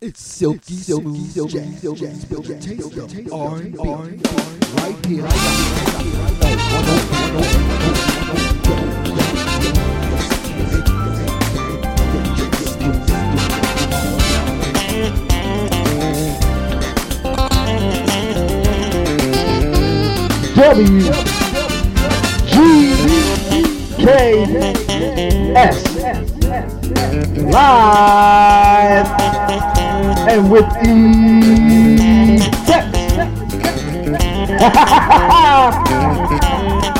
It's silky, silky, silky, silky, silky, taste of R&B right here. W G K S. Live and with effect.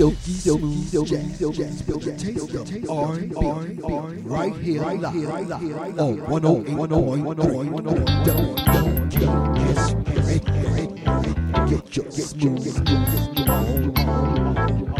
silky, silky, silky, silky, silky, taste of R&B right here, right here, right here, right Oh, 108, 108, 108, Get your smooth. grab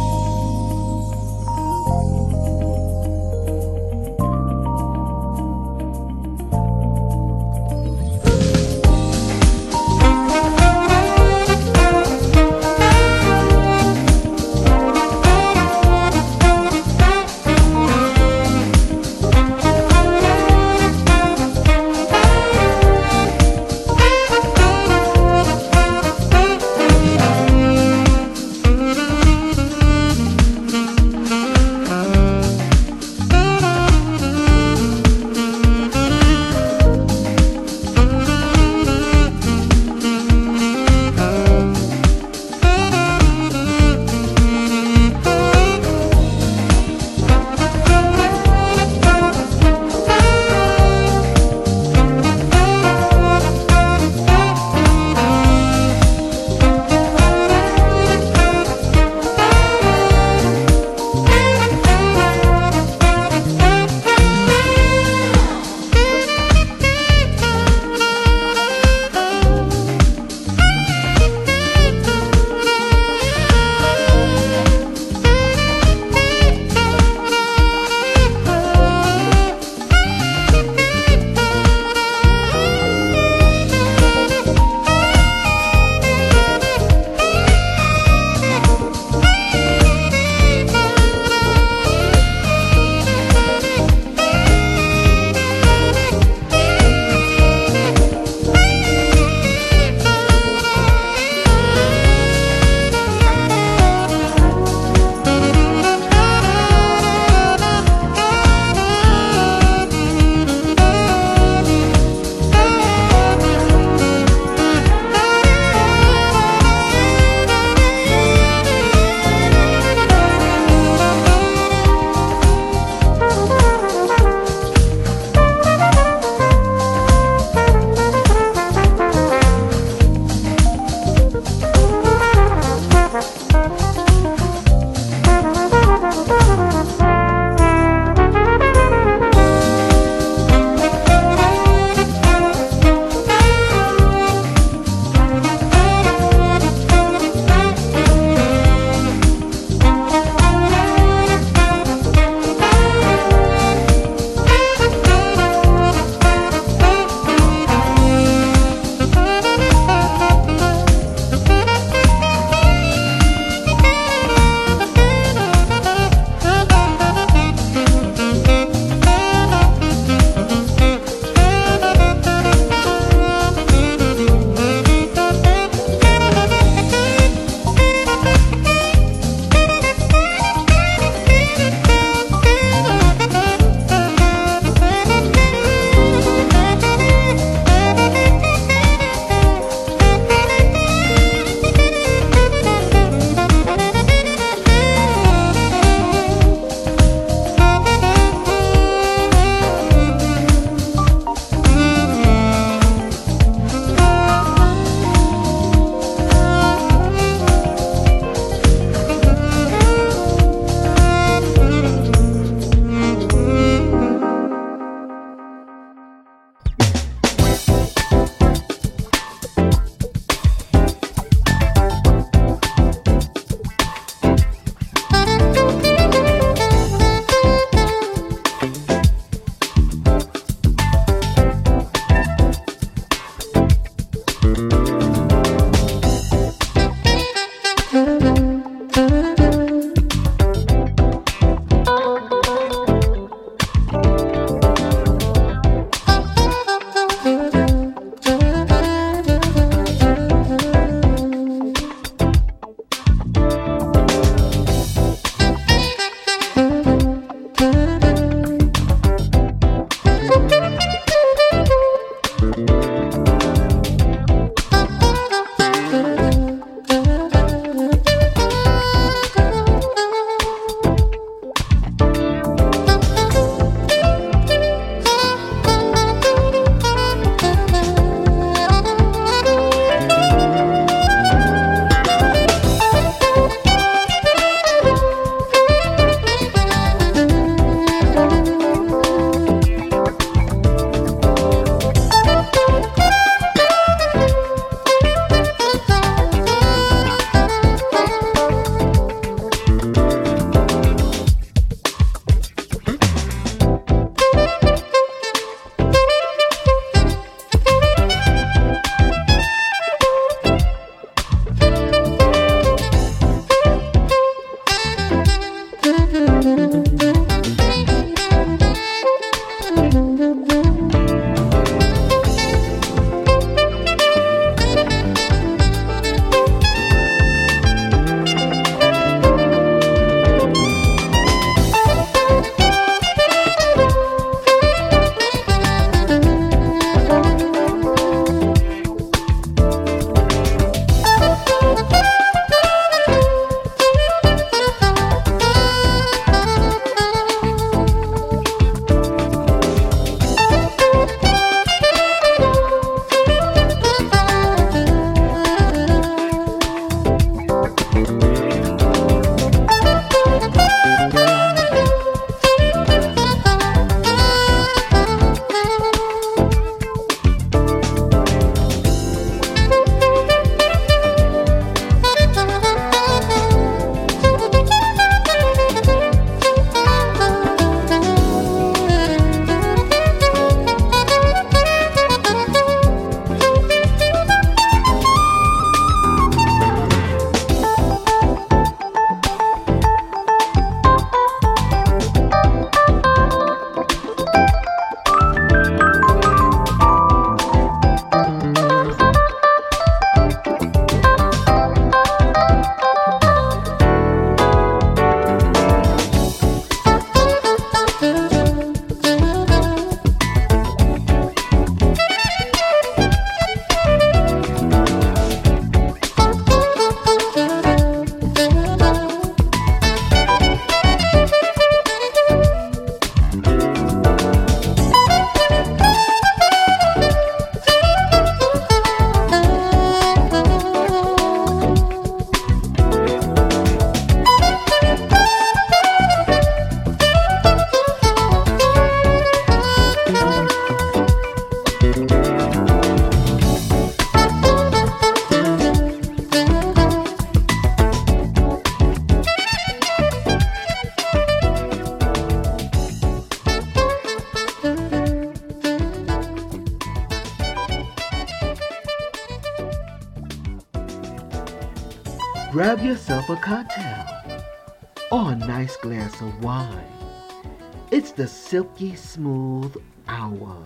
It's the silky smooth hour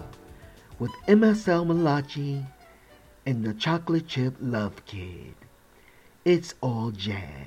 with MSL Malachi and the chocolate chip love kid. It's all jazz.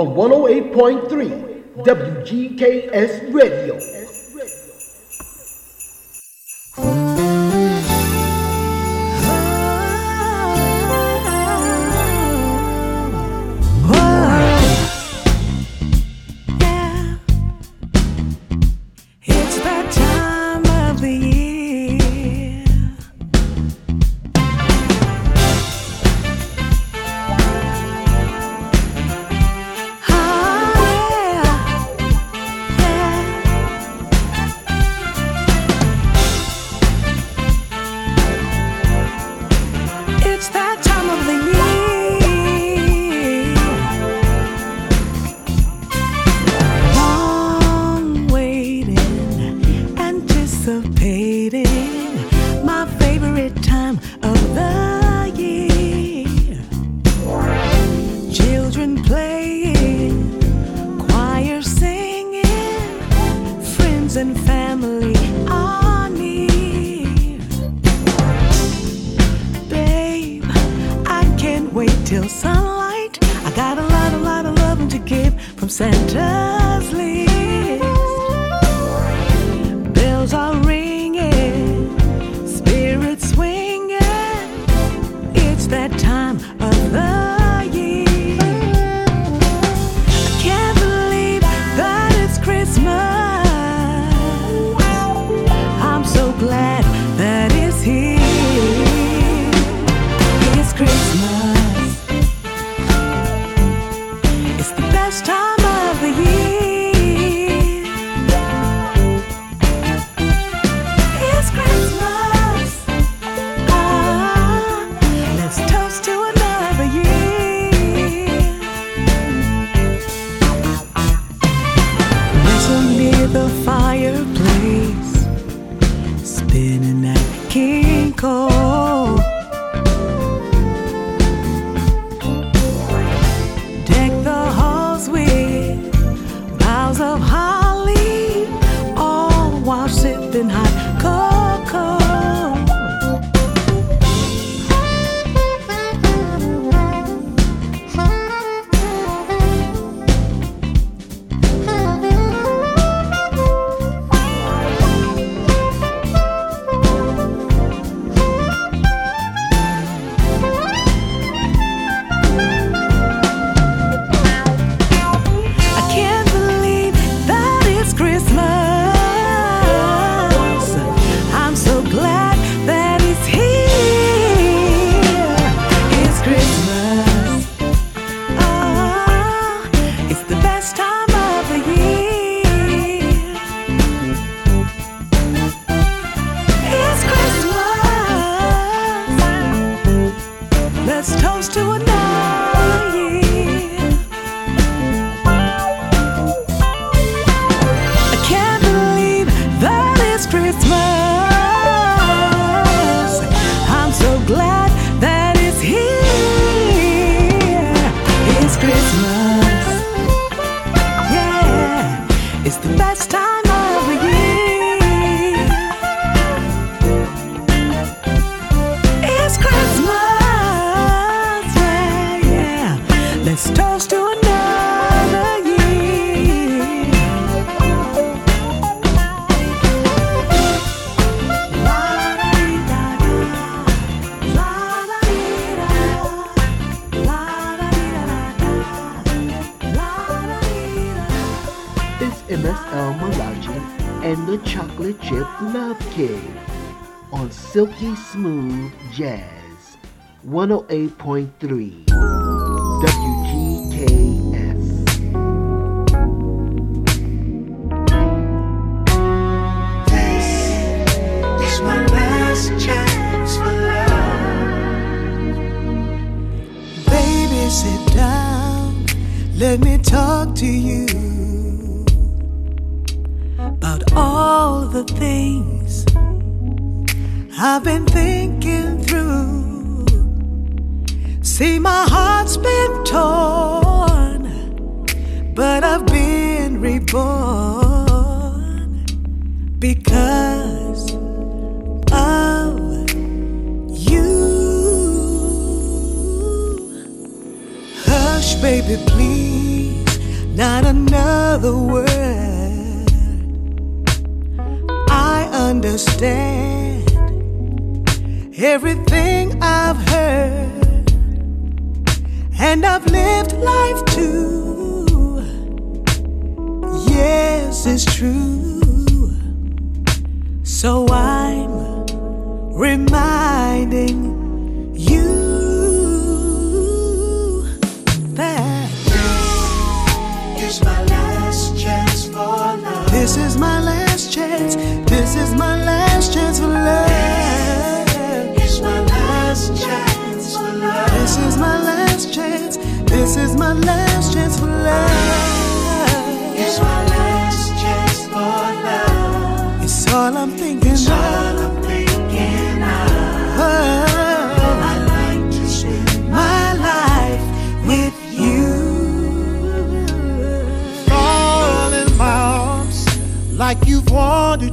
On 108.3 WGKS Radio. 108.3 WGKS. It's my last chance for love. Baby, sit down. Let me talk to you about all the things I've been thinking through. See, my heart's been torn, but I've been reborn because of you. Hush, baby, please, not another word. I understand everything I've heard, and I've lived life too. Yes, it's true. So I'm reminding This is my last chance for love. It's my last chance for love. It's all I'm thinking it's of. I'm thinking of. Oh, I like to spend my life with you. Fall in my arms like you've wanted.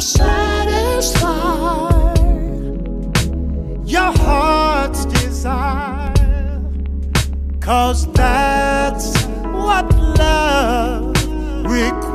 Satisfy your heart's desire, cause that's what love requires.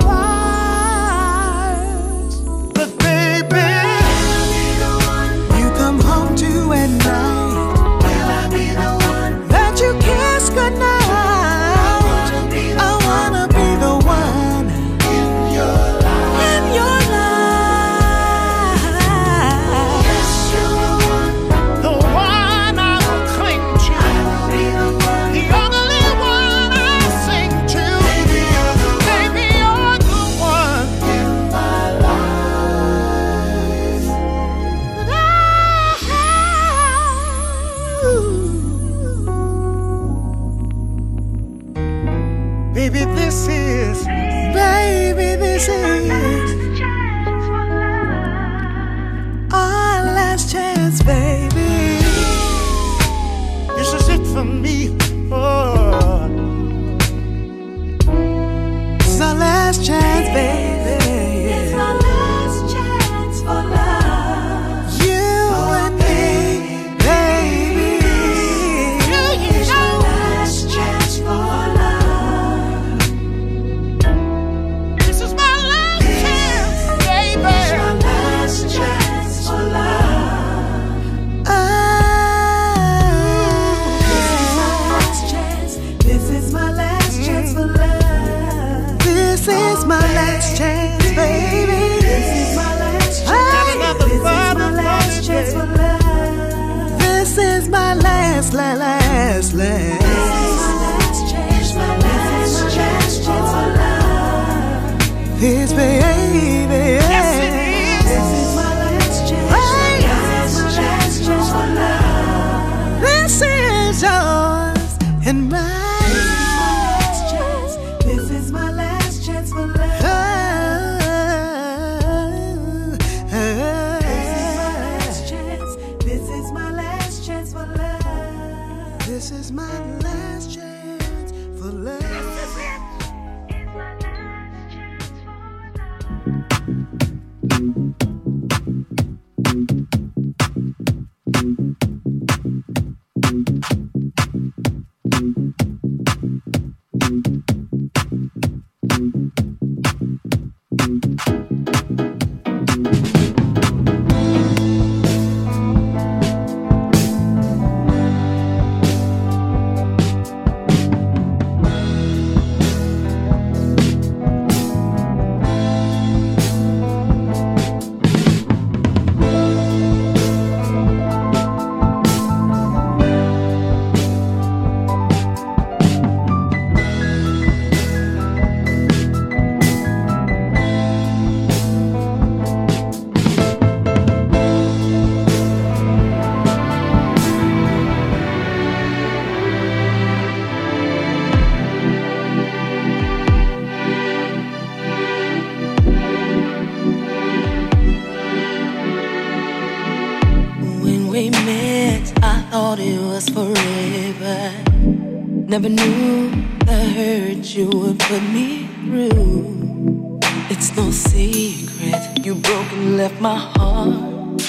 Never knew the hurt you would put me through. It's no secret you broke and left my heart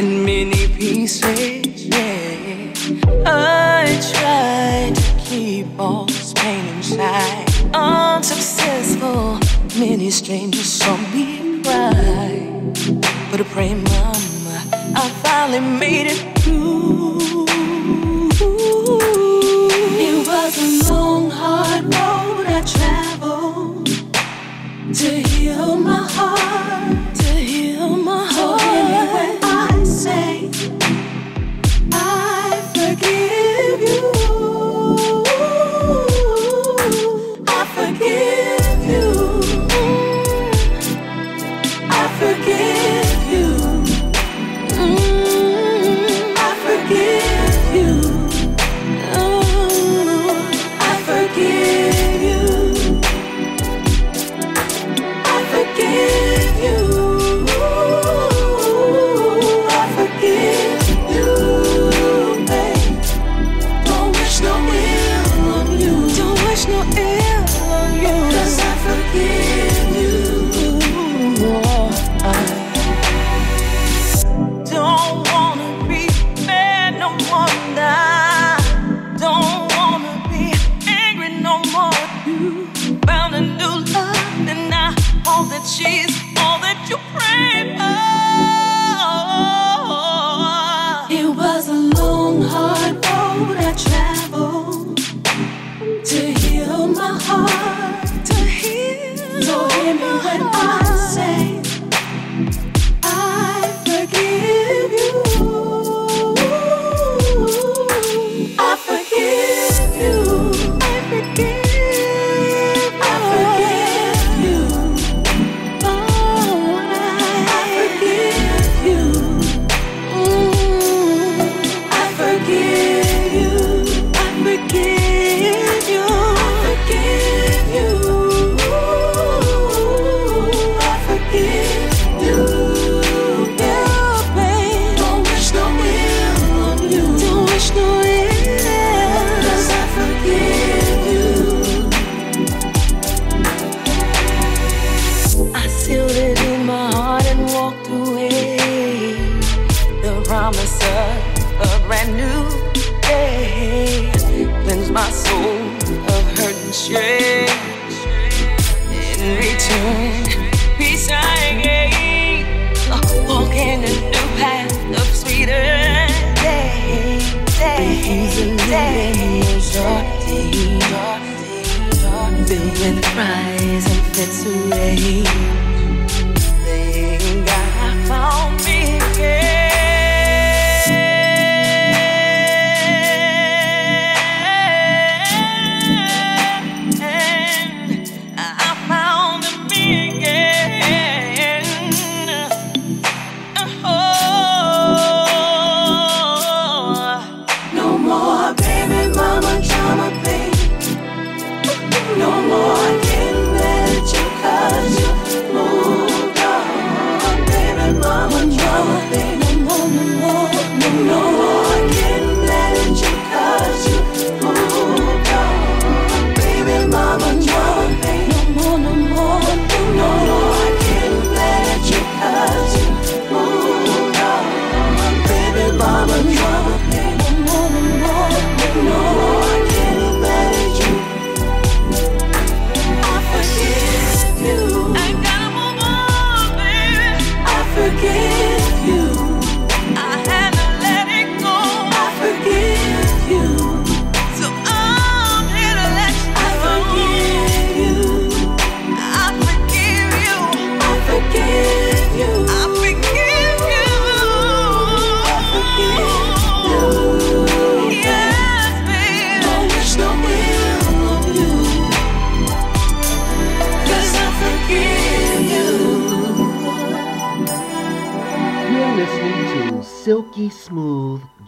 in many pieces. Yeah, I tried to keep all this pain inside. Unsuccessful, many strangers saw me cry. But I pray, Mama, I finally made it through. Traveled to heal my heart,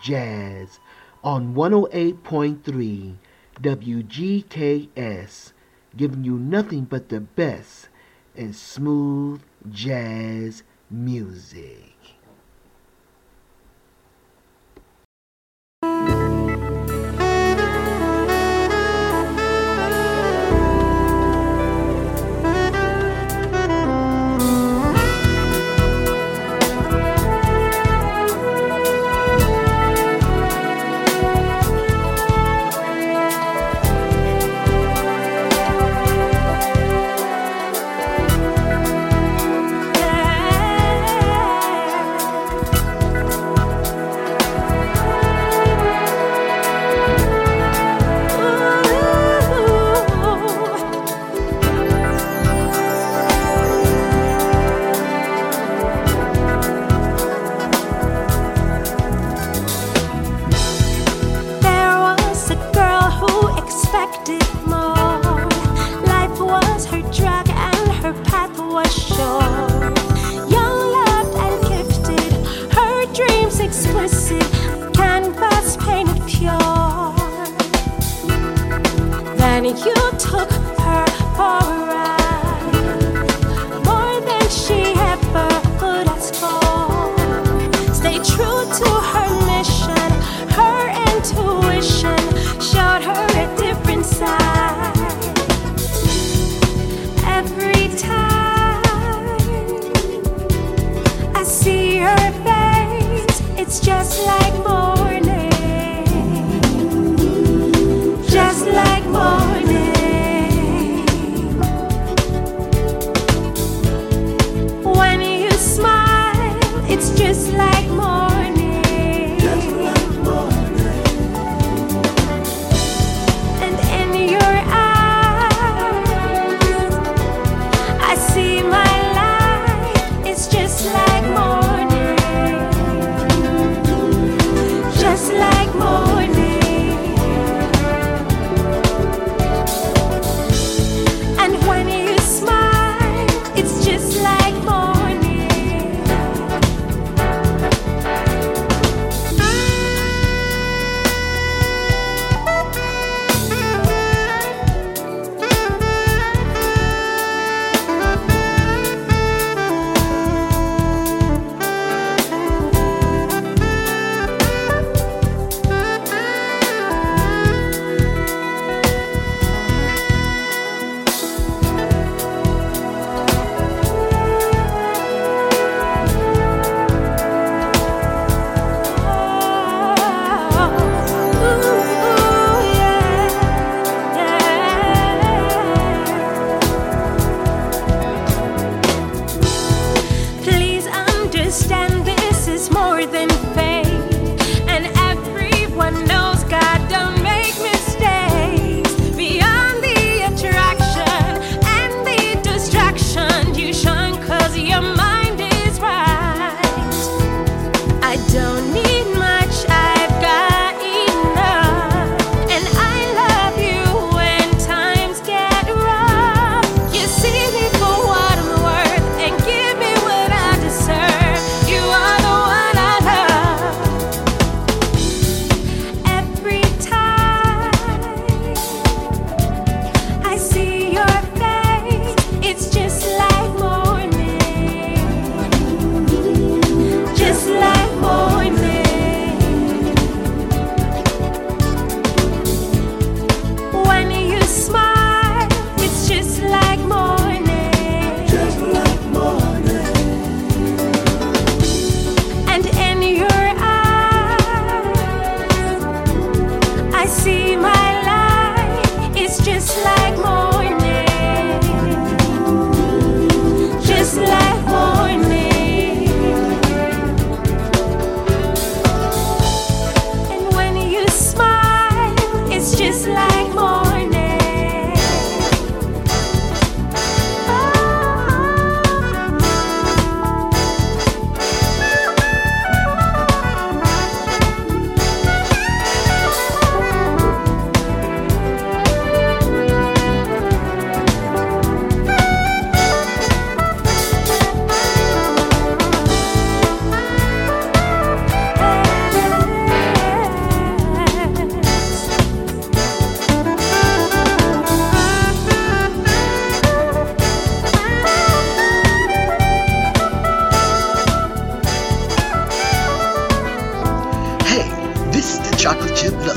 Jazz on 108.3 WGKS, giving you nothing but the best in smooth jazz music. you.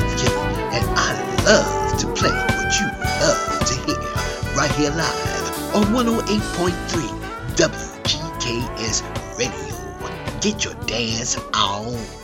love you, and I love to play what you love to hear right here live on 108.3 WGKS Radio. Get your dance on.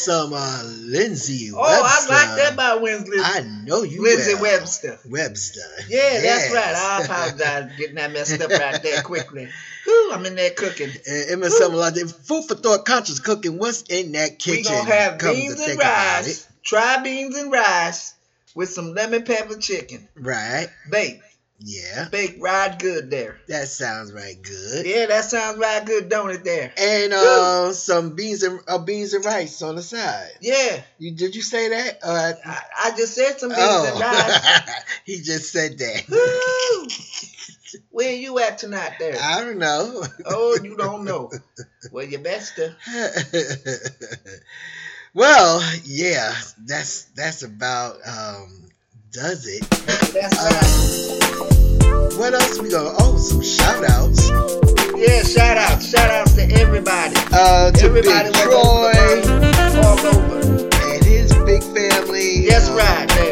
some uh, Lindsey. Oh, Webster. I like that by Winslet. I know you, Lindsey well. Webster. Webster. Yeah, yes. that's right. I apologize getting that messed up right there quickly. Whew, I'm in there cooking. And Emma Summerlin, food for thought, conscious cooking. What's in that kitchen? We gonna have beans and rice. Try beans and rice with some lemon pepper chicken. Right. Bake. Yeah. Big ride good there. That sounds right good. Yeah, that sounds right good, don't it there? And uh some beans and uh, beans and rice on the side. Yeah. You did you say that? Uh, I, I just said some beans oh. and rice. he just said that. Where you at tonight there? I don't know. oh, you don't know. Well you besta. Uh. well, yeah, that's that's about um does it. That's uh, right. What else we gonna? Oh, some shout outs. Yeah, shout outs. Shout outs to everybody. Uh, to everybody Big Troy. All over. And his big family. That's right, man.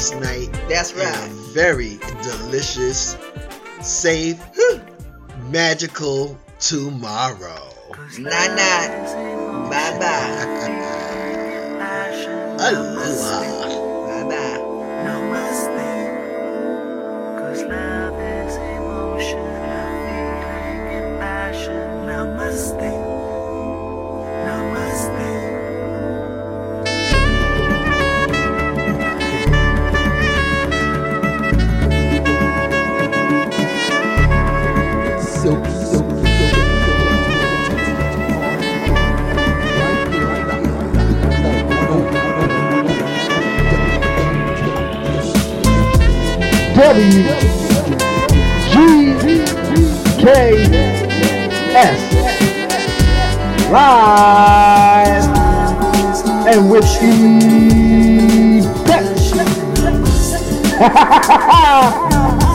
That's and a right. very delicious, safe, magical tomorrow. Night night. Bye bye. Aloha. W G K S live and with effect.